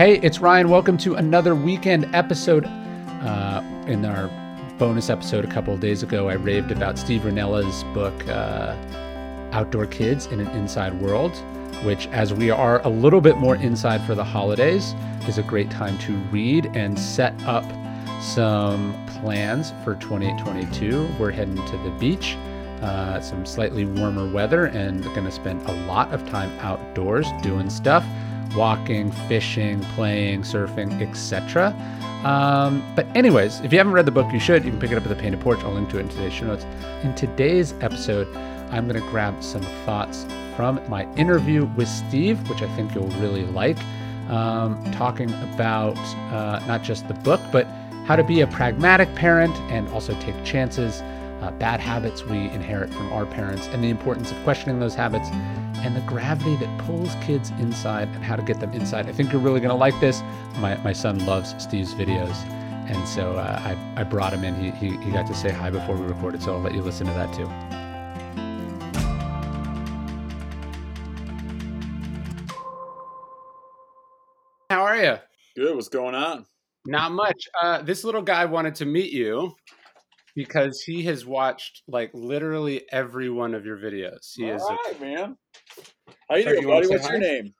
Hey, it's Ryan. Welcome to another weekend episode. Uh, in our bonus episode a couple of days ago, I raved about Steve Rinella's book, uh, Outdoor Kids in an Inside World, which, as we are a little bit more inside for the holidays, is a great time to read and set up some plans for 2022. We're heading to the beach. Uh, some slightly warmer weather and going to spend a lot of time outdoors doing stuff walking, fishing, playing, surfing, etc. Um, but, anyways, if you haven't read the book, you should. You can pick it up at the Painted Porch. I'll link to it in today's show notes. In today's episode, I'm going to grab some thoughts from my interview with Steve, which I think you'll really like, um, talking about uh, not just the book, but how to be a pragmatic parent and also take chances, uh, bad habits we inherit from our parents, and the importance of questioning those habits and the gravity that pulls kids inside and how to get them inside. I think you're really going to like this. My, my son loves Steve's videos. And so uh, I, I brought him in. He, he, he got to say hi before we recorded, so I'll let you listen to that too. How are you? Good. What's going on? Not much. Uh, this little guy wanted to meet you because he has watched like literally every one of your videos. He All is right, a, man. How you doing, you buddy? say What's your name?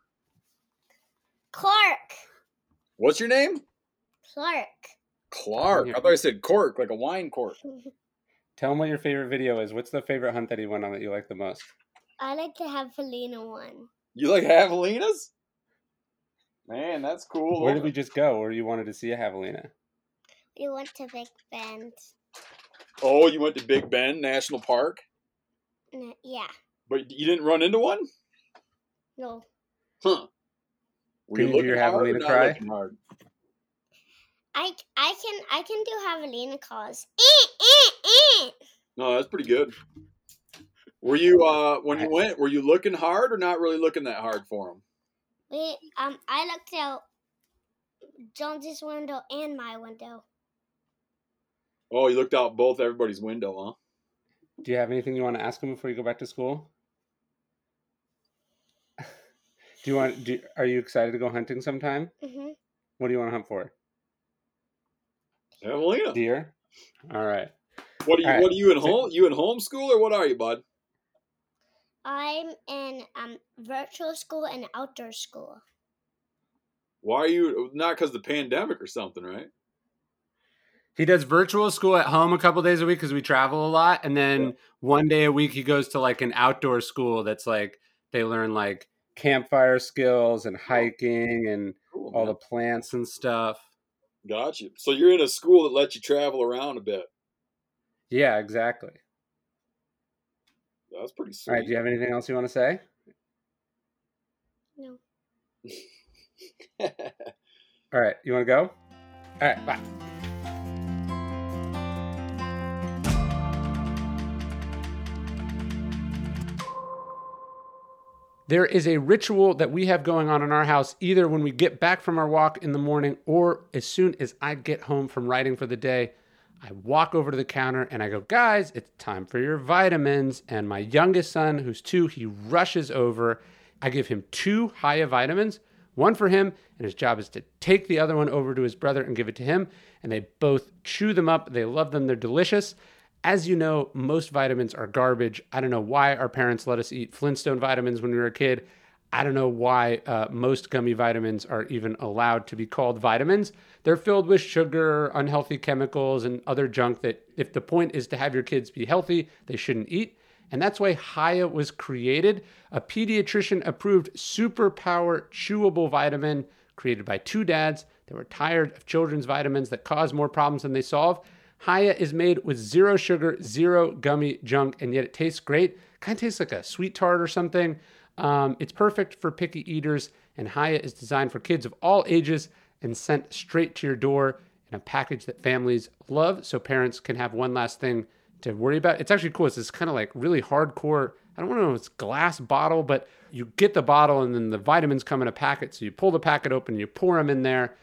Clark. What's your name? Clark. Clark. I thought I said cork, like a wine cork. tell him what your favorite video is. What's the favorite hunt that he went on that you like the most? I like to javelina one. You like javelinas? Man, that's cool. Where did we just go? Where you wanted to see a javelina? We went to Big Bend. Oh, you went to Big Bend National Park, Yeah. but you didn't run into one? No. Huh. Were Can you do looking your hard javelina cry? hard? I, I can I can do Javelina calls. Eh, eh, eh. No, that's pretty good. Were you uh when you went? Were you looking hard or not really looking that hard for him? We um I looked out Jones's window and my window. Oh, you looked out both everybody's window, huh? Do you have anything you want to ask him before you go back to school? Do you want? Do, are you excited to go hunting sometime? hmm What do you want to hunt for? Javelina. Deer. All right. What are you? All right. What are you in So- home? You in homeschool or what are you, bud? I'm in um virtual school and outdoor school. Why are you not because of the pandemic or something, right? He does virtual school at home a couple days a week because we travel a lot, and then Yeah. one day a week he goes to like an outdoor school that's like they learn like campfire skills and oh. hiking and Cool. all the plants and stuff. Got you. So you're in a school that lets you travel around a bit. Yeah, exactly. That's pretty sweet. All right. Do you have anything else you want to say? No. All right. You want to go? All right. Bye. There is a ritual that we have going on in our house either when we get back from our walk in the morning or as soon as I get home from writing for the day. I walk over to the counter and I go, guys, it's time for your vitamins. And my youngest son, who's two, he rushes over. I give him two Hiya vitamins, one for him, and his job is to take the other one over to his brother and give it to him. And they both chew them up. They love them, they're delicious. As you know, most vitamins are garbage. I don't know why our parents let us eat Flintstone vitamins when we were a kid. I don't know why uh, most gummy vitamins are even allowed to be called vitamins. They're filled with sugar, unhealthy chemicals, and other junk that, if the point is to have your kids be healthy, they shouldn't eat. And that's why Hiya was created a pediatrician approved superpower chewable vitamin created by two dads that were tired of children's vitamins that cause more problems than they solve. Hiya is made with zero sugar, zero gummy junk, and yet it tastes great. Kind of tastes like a sweet tart or something. Um, it's perfect for picky eaters, and Hiya is designed for kids of all ages and sent straight to your door in a package that families love so parents can have one last thing to worry about. It's actually cool. It's this kind of like really hardcore, I don't know if it's glass bottle, but you get the bottle and then the vitamins come in a packet. So you pull the packet open, you pour them in there.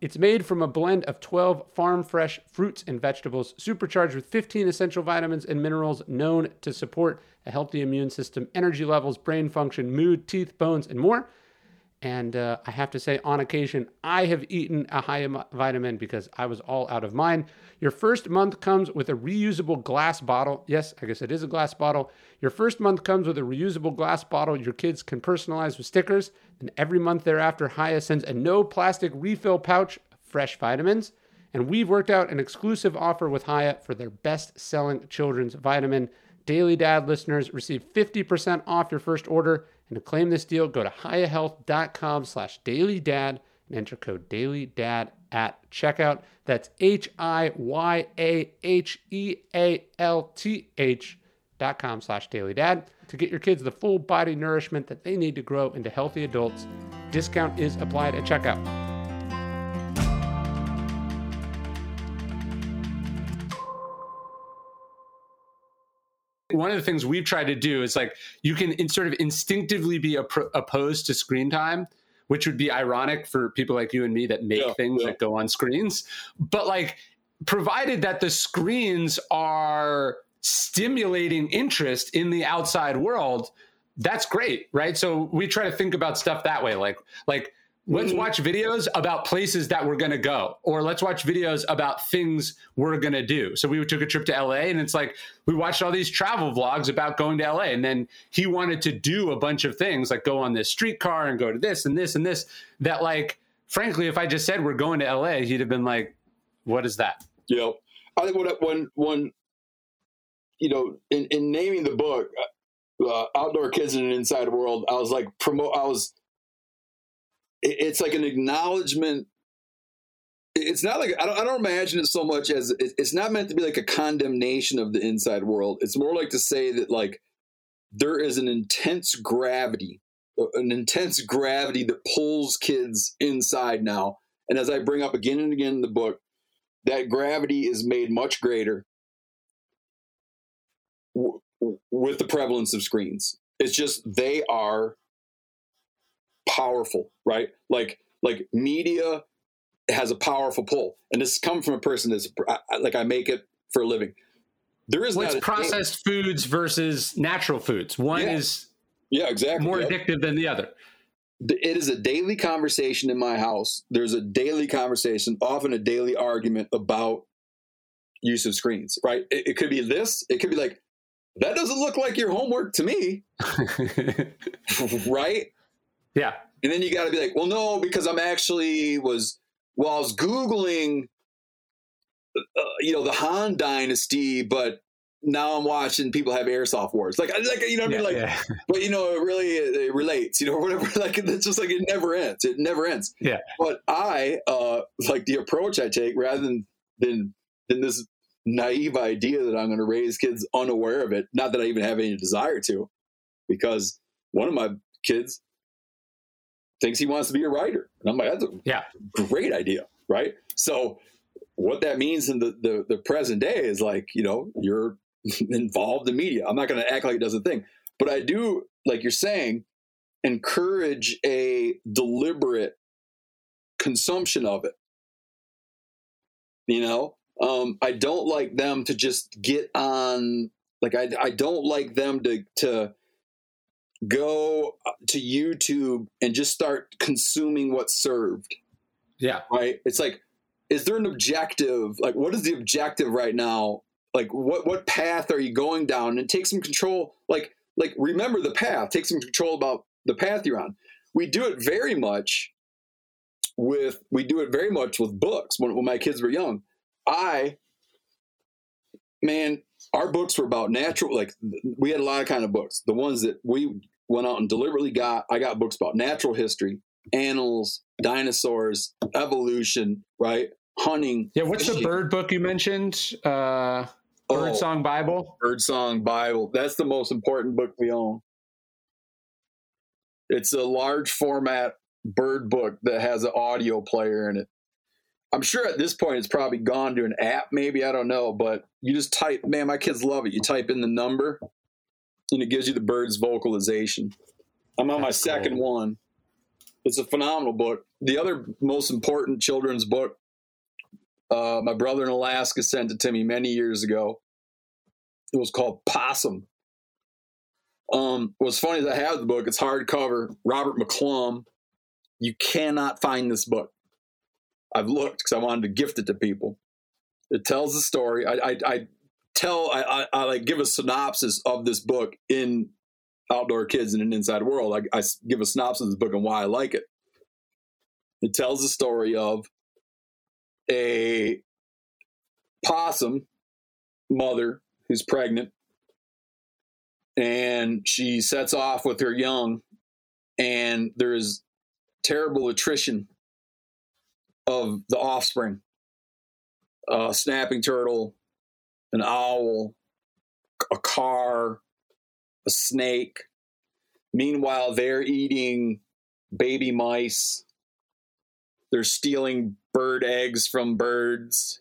It's made from a blend of 12 farm fresh fruits and vegetables, supercharged with 15 essential vitamins and minerals known to support a healthy immune system, energy levels, brain function, mood, teeth, bones, and more. And uh, I have to say, on occasion, I have eaten a Hiya vitamin because I was all out of mine. Your first month comes with a reusable glass bottle. Yes, I guess it is a glass bottle. Your first month comes with a reusable glass bottle your kids can personalize with stickers. And every month thereafter, Hiya sends a no plastic refill pouch fresh vitamins. And we've worked out an exclusive offer with Hiya for their best selling children's vitamin. Daily Dad listeners receive 50% off your first order. And to claim this deal, go to hiyahealth.com slash dailydad and enter code dailydad at checkout. That's H-I-Y-A-H-E-A-L-T-H dot com slash dailydad to get your kids the full body nourishment that they need to grow into healthy adults. Discount is applied at checkout. One of the things we've tried to do is like you can in, sort of instinctively be opposed to screen time which would be ironic for people like you and me that make yeah, things yeah. that go on screens but like provided that the screens are stimulating interest in the outside world that's great right so we try to think about stuff that way like like Let's mm-hmm. watch videos about places that we're going to go, or let's watch videos about things we're going to do. So we took a trip to LA, and it's like we watched all these travel vlogs about going to LA. And then he wanted to do a bunch of things like go on this streetcar and go to this and this and this. That, like, frankly, if I just said we're going to LA, he'd have been like, what is that? You know, I think when, when, when you know, in, in naming the book, uh, Outdoor Kids in an Inside World, I was like, promote, I was, it's like an acknowledgement. It's not like I don't, I don't imagine it so much as it's not meant to be like a condemnation of the inside world. It's more like to say that like there is an intense gravity an intense gravity that pulls kids inside now. And as i bring up again and again in the book that gravity is made much greater w- with the prevalence of screens. It's just they are powerful, right? Like like media has a powerful pull, and this comes from a person that's like I make it for a living. There is well, processed foods versus natural foods. One yeah. is yeah, exactly more yep. addictive than the other. It is a daily conversation in my house. There's a daily conversation, often a daily argument about use of screens. Right? It, it could be this. It could be like that doesn't look like your homework to me. right? Yeah. And then you got to be like, well, no, because I'm actually was, well, I was Googling, uh, you know, the Han dynasty, but now I'm watching people have airsoft wars. Like, like you know what I mean? Like, yeah. but you know, it really it, it relates, you know, whatever. Like, it's just like it never ends. It never ends. Yeah. But I, uh, like the approach I take rather than, than, than this naive idea that I'm going to raise kids unaware of it. Not that I even have any desire to, because one of my kids thinks he wants to be a writer. And I'm like, that's a yeah. great idea, right? So what that means in the, the, the present day is like, you know, you're involved in media. I'm not going to act like it doesn't think, but I do, like you're saying, encourage a deliberate consumption of it. You know, um, I don't like them to just get on. Like I, I don't like them to to go uh, to YouTube and just start consuming what's served. Yeah. Right. It's like, is there an objective? Like, what is the objective right now? Like, what what path are you going down? And take some control. Like, like remember the path. Take some control about the path you're on. We do it very much with we do it very much with books. When, when my kids were young, I man, our books were about natural. Like we had a lot of kind of books. The ones that we went out and deliberately got. I got books about natural history, animals, dinosaurs, evolution, right? Hunting. Yeah, what's fishing. the bird book you mentioned? Uh, bird oh, Song Bible. Bird Song Bible. That's the most important book we own. It's a large format bird book that has an audio player in it. I'm sure at this point it's probably gone to an app, maybe I don't know, but you just type. Man, my kids love it. You type in the number, and it gives you the bird's vocalization. I'm on That's my second cool. one. It's a phenomenal book. The other most important children's book, uh, my brother in Alaska sent it to me many years ago. It was called Possum. Um, what's funny is I have the book. It's hardcover. Robert McClung You cannot find this book. I've looked because I wanted to gift it to people. It tells the story. I, I, I tell, I, I, like give a synopsis of this book in Outdoor Kids in an Inside World. I, I give a synopsis of this book and why I like it. It tells the story of a possum mother who's pregnant and she sets off with her young and there's terrible attrition of the offspring a snapping turtle an owl a car a snake meanwhile they're eating baby mice they're stealing bird eggs from birds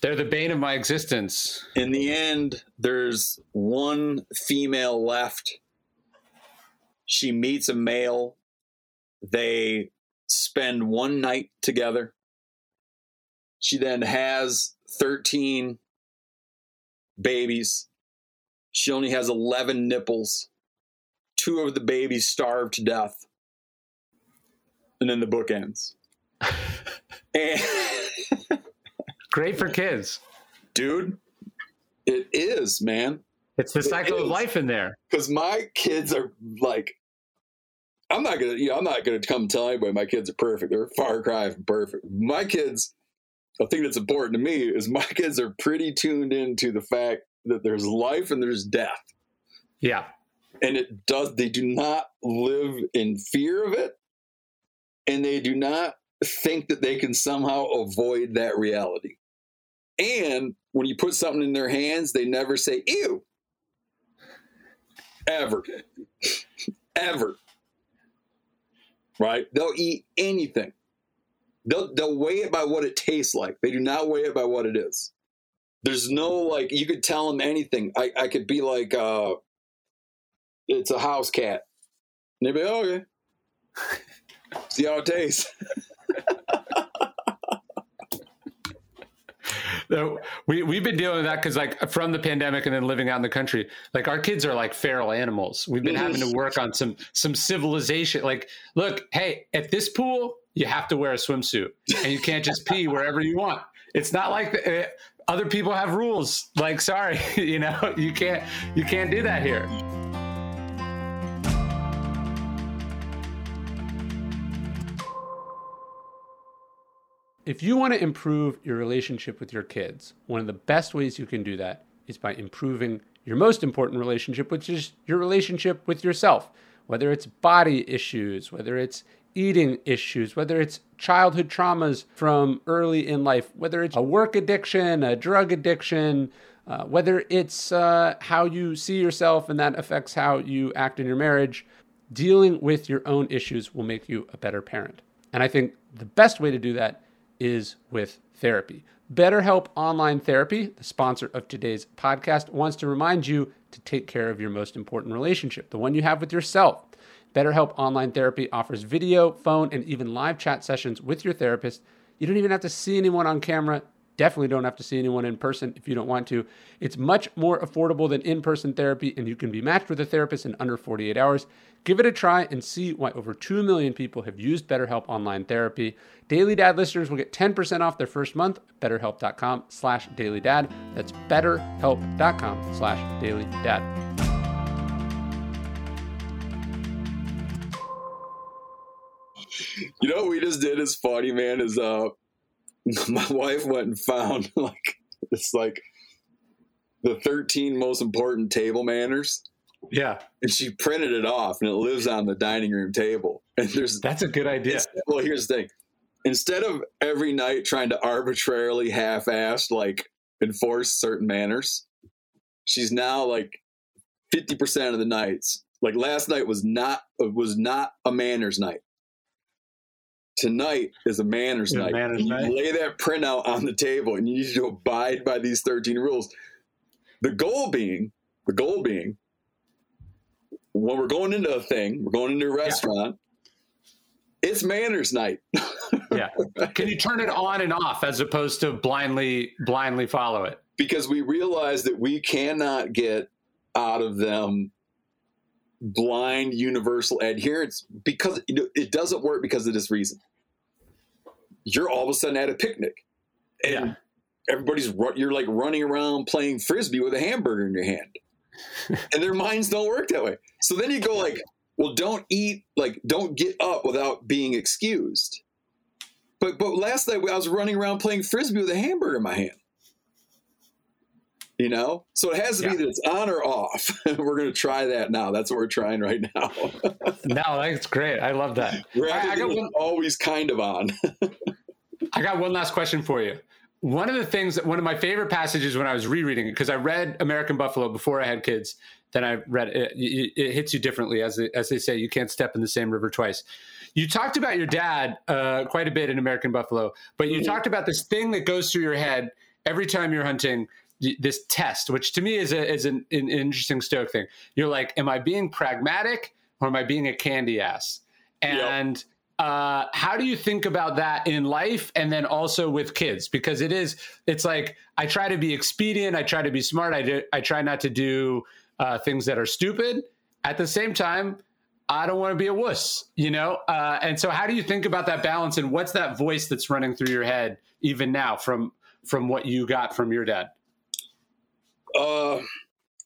they're the bane of my existence. In the end, there's one female left. She meets a male. They spend one night together. She then has 13 babies. She only has 11 nipples. Two of the babies starve to death. And then the book ends. and Great for kids. Dude, it is, man. It's the cycle of life in there. Because my kids are like, I'm not gonna, you know, I'm not gonna come tell anybody my kids are perfect. They're far cry from perfect. My kids, a thing that's important to me is my kids are pretty tuned into the fact that there's life and there's death. Yeah. And it does, they do not live in fear of it. And they do not think that they can somehow avoid that reality. And when you put something in their hands, they never say, ew. Ever. Ever. Right? They'll eat anything. They'll, they'll weigh it by what it tastes like. They do not weigh it by what it is. There's no like, you could tell them anything. I, I could be like, uh, it's a house cat. And they'd be, oh, okay. See how it tastes. we we've been dealing with that because like from the pandemic and then living out in the country, like our kids are like feral animals. We've been having to work on some some civilization. Like, look, hey, at this pool, you have to wear a swimsuit, and you can't just pee wherever you want. It's not like uh, other people have rules. Like, sorry, you know, you can't you can't do that here. If you want to improve your relationship with your kids, one of the best ways you can do that is by improving your most important relationship, which is your relationship with yourself. Whether it's body issues, whether it's eating issues, whether it's childhood traumas from early in life, whether it's a work addiction, a drug addiction, uh, whether it's uh, how you see yourself and that affects how you act in your marriage, dealing with your own issues will make you a better parent. And I think the best way to do that is with therapy. BetterHelp Online Therapy, the sponsor of today's podcast, wants to remind you to take care of your most important relationship, the one you have with yourself. BetterHelp Online Therapy offers video, phone, and even live chat sessions with your therapist. You don't even have to see anyone on camera definitely don't have to see anyone in person if you don't want to. It's much more affordable than in person therapy, and you can be matched with a therapist in under 48 hours. Give it a try and see why over 2 million people have used BetterHelp Online Therapy. Daily Dad listeners will get 10% off their first month betterhelp.com slash dailydad. That's betterhelp.com slash dailydad. You know what we just did is funny, man, is uh my wife went and found like it's like the 13 most important table manners. Yeah. And she printed it off and it lives on the dining room table. And there's That's a good idea. Well, here's the thing. Instead of every night trying to arbitrarily half-assed like enforce certain manners, she's now like 50% of the nights. Like last night was not was not a manners night tonight is a manners night. Manners you night. lay that printout on the table and you need to abide by these 13 rules. The goal being, the goal being, when we're going into a thing, we're going into a restaurant, yeah. it's manners night. yeah. Can you turn it on and off as opposed to blindly blindly follow it? Because we realize that we cannot get out of them blind universal adherence because it doesn't work because of this reason. You're all of a sudden at a picnic, and Yeah. everybody's you're like running around playing frisbee with a hamburger in your hand, and their minds don't work that way. So then you go like, well, don't eat like don't get up without being excused. But but last night I was running around playing frisbee with a hamburger in my hand. You know, so it has to Yeah. be that it's on or off. we're going to try that now. That's what we're trying right now. No, that's great. I love that. we're I- I got one- always kind of on. I got one last question for you. One of the things, that one of my favorite passages when I was rereading it, because I read American Buffalo before I had kids, then I read it. It, it hits you differently, as they, as they say, you can't step in the same river twice. You talked about your dad uh, quite a bit in American Buffalo, but you Mhm. talked about this thing that goes through your head every time you're hunting. This test, which to me is a, is an, an interesting Stoic thing. You're like, am I being pragmatic or am I being a candy ass? Yep. And uh, how do you think about that in life and then also with kids because it is it's like i try to be expedient i try to be smart i, do, I try not to do uh, things that are stupid at the same time i don't want to be a wuss you know uh, and so how do you think about that balance and what's that voice that's running through your head even now from from what you got from your dad Uh,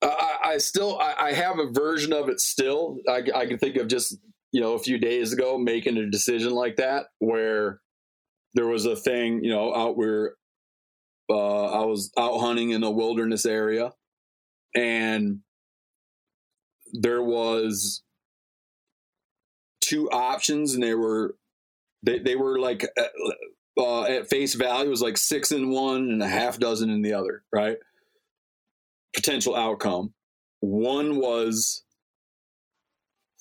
I, I still I, I have a version of it still. I, I can think of just you know a few days ago making a decision like that where there was a thing you know out where uh, I was out hunting in a wilderness area and there was two options and they were they, they were like uh, uh, at face value was like six in one and a half dozen in the other right potential outcome. One was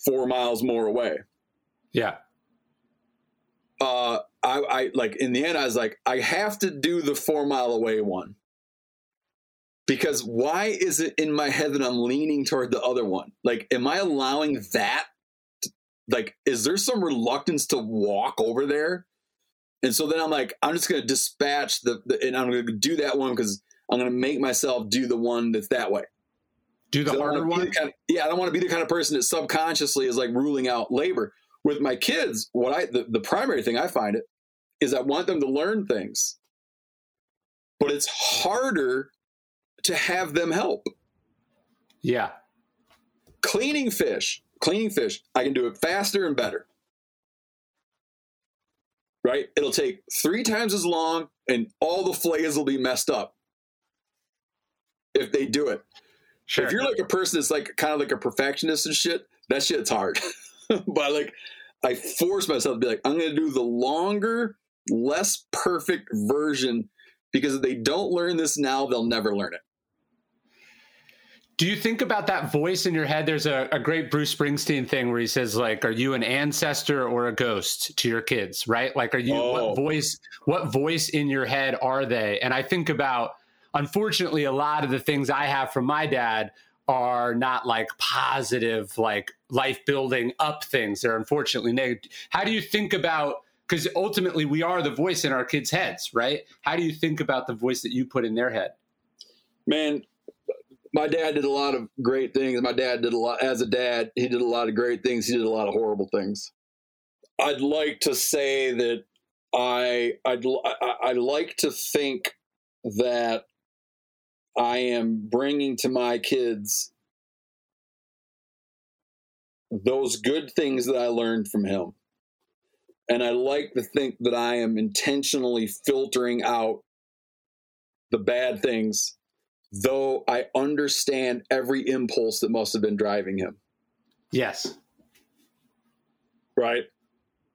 four miles more away. yeah Uh, I, I like in the end, I was like, I have to do the four mile away one because why is it in my head that I'm leaning toward the other one? Like, am I allowing that? Like, is there some reluctance to walk over there? And so then I'm like, I'm just going to dispatch the, the, and I'm going to do that one because I'm going to make myself do the one that's that way. do the harder one kind of- yeah, I don't want to be the kind of person that subconsciously is like ruling out labor. With my kids, what I the, the primary thing I find it is I want them to learn things. But it's harder to have them help. yeah Cleaning fish, cleaning fish, I can do it faster and better. Right? It'll take three times as long and all the flays will be messed up if they do it. sure If you're like a person that's like kind of like a perfectionist and shit, that shit's hard. but like, I force myself to be like, I'm going to do the longer, less perfect version because if they don't learn this now, they'll never learn it. Do you think about that voice in your head? There's a, a great Bruce Springsteen thing where he says, like, are you an ancestor or a ghost to your kids? Right? Like, are you Oh. what voice what voice in your head are they? And I think about unfortunately a lot of the things I have from my dad are not like positive, like life building up things. They're unfortunately negative. How do you think about because ultimately we are the voice in our kids' heads, right? How do you think about the voice that you put in their head? Man, my dad did a lot of great things. My dad did a lot, as a dad, he did a lot of great things. He did a lot of horrible things. I'd like to say that I, I'd, I- I'd like to think that I am bringing to my kids those good things that I learned from him. And I like to think that I am intentionally filtering out the bad things, though I understand every impulse that must have been driving him. Yes. Right?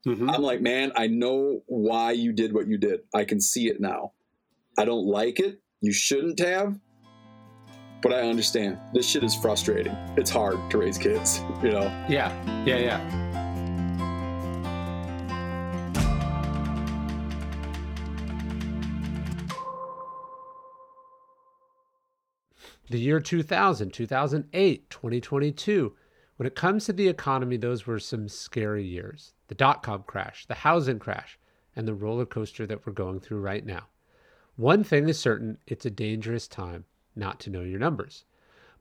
Mhm. I'm like, man, I know why you did what you did. I can see it now. I don't like it. You shouldn't have. But I understand. This shit is frustrating. It's hard to raise kids, you know? Yeah, yeah, yeah. The year 2000, 2008, 2022. When it comes to the economy, those were some scary years. The dot com crash, the housing crash, and the roller coaster that we're going through right now. One thing is certain it's a dangerous time not to know your numbers.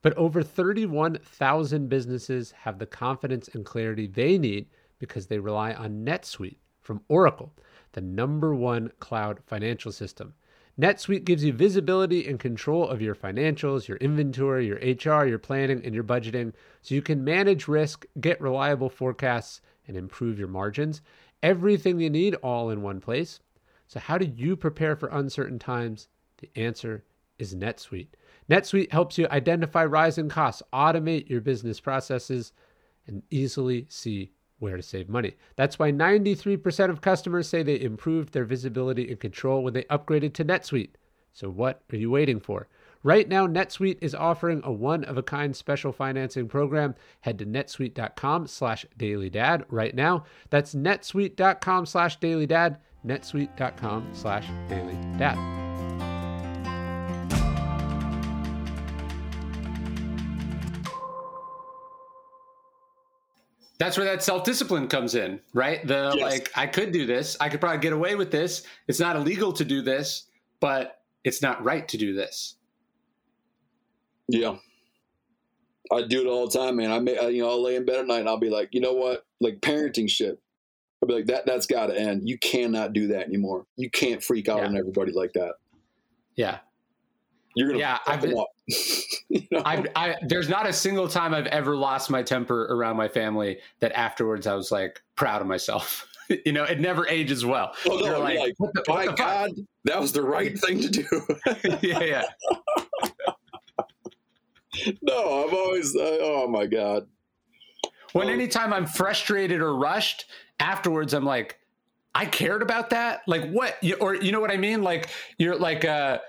But over 31,000 businesses have the confidence and clarity they need because they rely on NetSuite from Oracle, the number one cloud financial system. NetSuite gives you visibility and control of your financials, your inventory, your HR, your planning, and your budgeting so you can manage risk, get reliable forecasts, and improve your margins. Everything you need all in one place. So, how do you prepare for uncertain times? The answer is NetSuite. NetSuite helps you identify rising costs, automate your business processes, and easily see where to save money. That's why 93% of customers say they improved their visibility and control when they upgraded to NetSuite. So what are you waiting for? Right now, NetSuite is offering a one-of-a-kind special financing program. Head to netsuite.com slash dailydad right now. That's netsuite.com slash dailydad, netsuite.com slash dailydad. That's where that self-discipline comes in right? The yes. like i could do this. I could probably get away with this. It's not illegal to do this but it's not right to do this. Yeah. I do it all the time man. I may you know i'll lay in bed at night and i'll be like you know what? Like parenting shit. I'll be like that that's got to end. You cannot do that anymore. You can't freak out yeah. on everybody like that. Yeah you're gonna yeah, I've been, you know? I, I, there's not a single time I've ever lost my temper around my family that afterwards I was like proud of myself. you know, it never ages well. Oh, no, like, like what the, what my God, that was the right thing to do. yeah, yeah. no, I'm always, uh, oh my God. When um, anytime I'm frustrated or rushed, afterwards I'm like, I cared about that. Like what? Or you know what I mean? Like you're like, uh,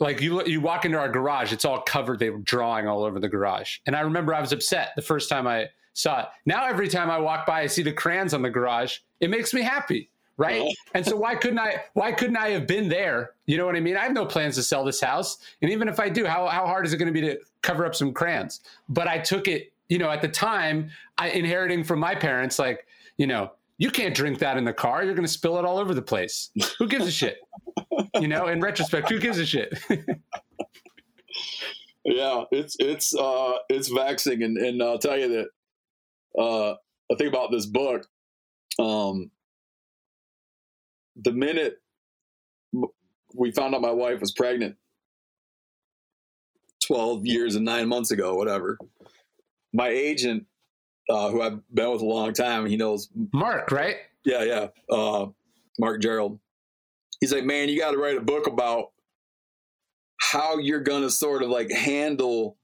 like you you walk into our garage, it's all covered. They were drawing all over the garage, and I remember I was upset the first time I saw it. Now every time I walk by, I see the crayons on the garage. It makes me happy, right? and so why couldn't I? Why couldn't I have been there? You know what I mean? I have no plans to sell this house, and even if I do, how how hard is it going to be to cover up some crayons? But I took it. You know, at the time, I inheriting from my parents, like you know, you can't drink that in the car. You're going to spill it all over the place. Who gives a shit? you know, in retrospect, who gives a shit? yeah, it's it's uh it's vexing, and and I'll tell you that uh I think about this book. Um, the minute we found out my wife was pregnant, twelve years and nine months ago, whatever, my agent, uh, who I've been with a long time, he knows Marc, right? Yeah, yeah, uh, Marc Gerald he's like, man, you got to write a book about how you're going to sort of like handle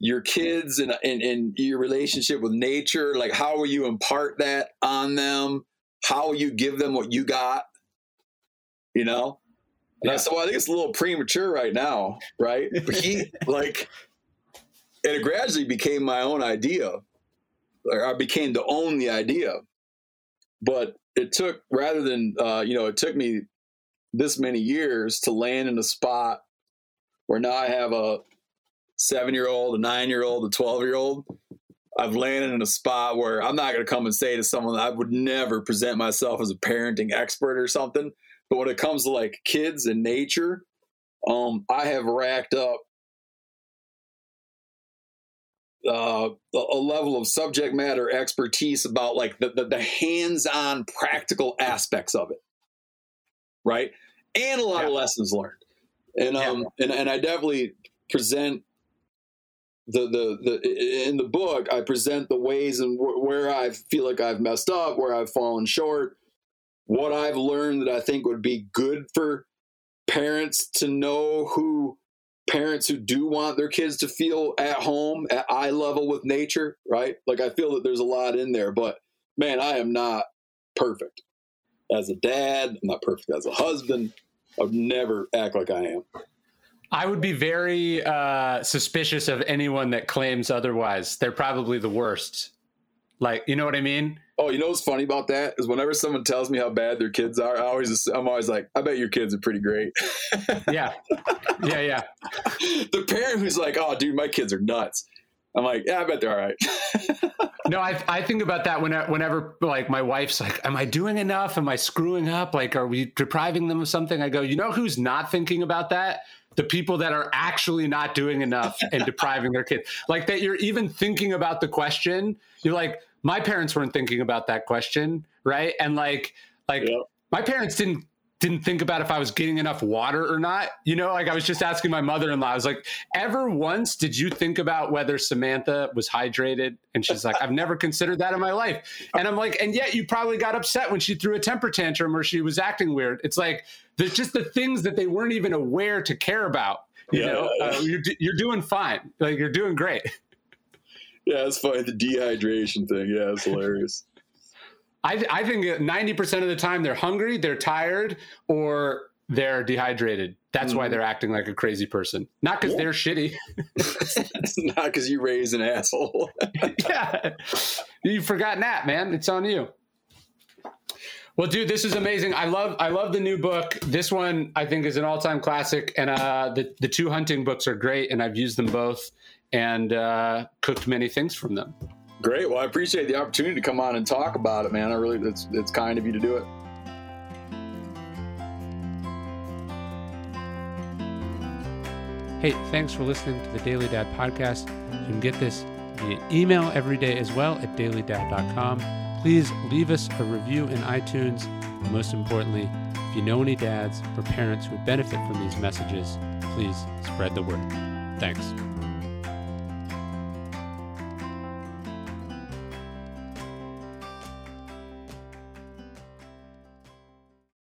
your kids and, and, and your relationship with nature. Like, how will you impart that on them? How will you give them what you got? You know? Yeah. So I think it's a little premature right now, right? But he like, and it gradually became my own idea. I became to own the idea. But it took rather than uh, you know, it took me this many years to land in a spot where now I have a seven year old, a nine year old, a 12 year old. I've landed in a spot where I'm not going to come and say to someone I would never present myself as a parenting expert or something. But when it comes to like kids and nature, um, I have racked up uh, a level of subject matter expertise about like the, the, the hands-on practical aspects of it right? And a lot yeah. of lessons learned. And um yeah. and, and I definitely present the the the in the book I present the ways and where I feel like I've messed up, where I've fallen short, what I've learned that I think would be good for parents to know who parents who do want their kids to feel at home at eye level with nature, right? Like I feel that there's a lot in there, but man, I am not perfect as a dad. I'm not perfect as a husband. I would never act like I am. I would be very uh, suspicious of anyone that claims otherwise. They're probably the worst. Like, you know what I mean? Oh, you know what's funny about that is whenever someone tells me how bad their kids are, I always I'm always like, I bet your kids are pretty great. yeah, yeah, yeah. the parent who's like, oh, dude, my kids are nuts. I'm like, yeah, I bet they're all right. no, I, I think about that whenever, whenever like my wife's like, am I doing enough? Am I screwing up? Like, are we depriving them of something? I go, you know who's not thinking about that? the people that are actually not doing enough and depriving their kids. Like that you're even thinking about the question. You're like, my parents weren't thinking about that question, right? And like, like yep. my parents didn't didn't think about if I was getting enough water or not. You know, like I was just asking my mother-in-law. I was like, "Ever once did you think about whether Samantha was hydrated?" And she's like, "I've never considered that in my life." And I'm like, "And yet you probably got upset when she threw a temper tantrum or she was acting weird." It's like there's just the things that they weren't even aware to care about. You yeah, know, yeah. Uh, you're you're doing fine. Like you're doing great. Yeah, it's funny. The dehydration thing. Yeah, it's hilarious. I, I think 90% of the time they're hungry, they're tired, or they're dehydrated. That's mm. why they're acting like a crazy person. Not because yeah. they're shitty. it's not because you raised an asshole. yeah. You forgot that, man. It's on you. Well, dude, this is amazing. I love I love the new book. This one I think is an all-time classic. And uh the, the two hunting books are great, and I've used them both and uh cooked many things from them. Great. Well, I appreciate the opportunity to come on and talk about it, man. I really, it's, it's kind of you to do it. Hey, thanks for listening to the Daily Dad podcast. You can get this via email every day as well at dailydad.com. Please leave us a review in iTunes. And most importantly, if you know any dads or parents who would benefit from these messages, please spread the word. Thanks.